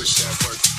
Wish that work.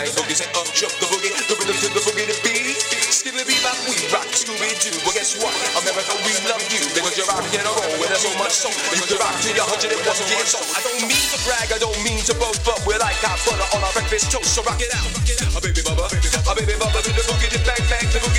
night boogies and up jump the boogie, the rhythm to the boogie to beat. Skibby bebop, we rock Scooby Doo. Well, guess what? America, we love you because you're rocking in a roll and there's so much soul. You can rock till you're 101 years old. I don't mean to brag, I don't mean to boast, but we're like hot butter on our breakfast toast. So rock it out, a baby bubba, a baby bubba to the boogie, the bang bang, the boogie.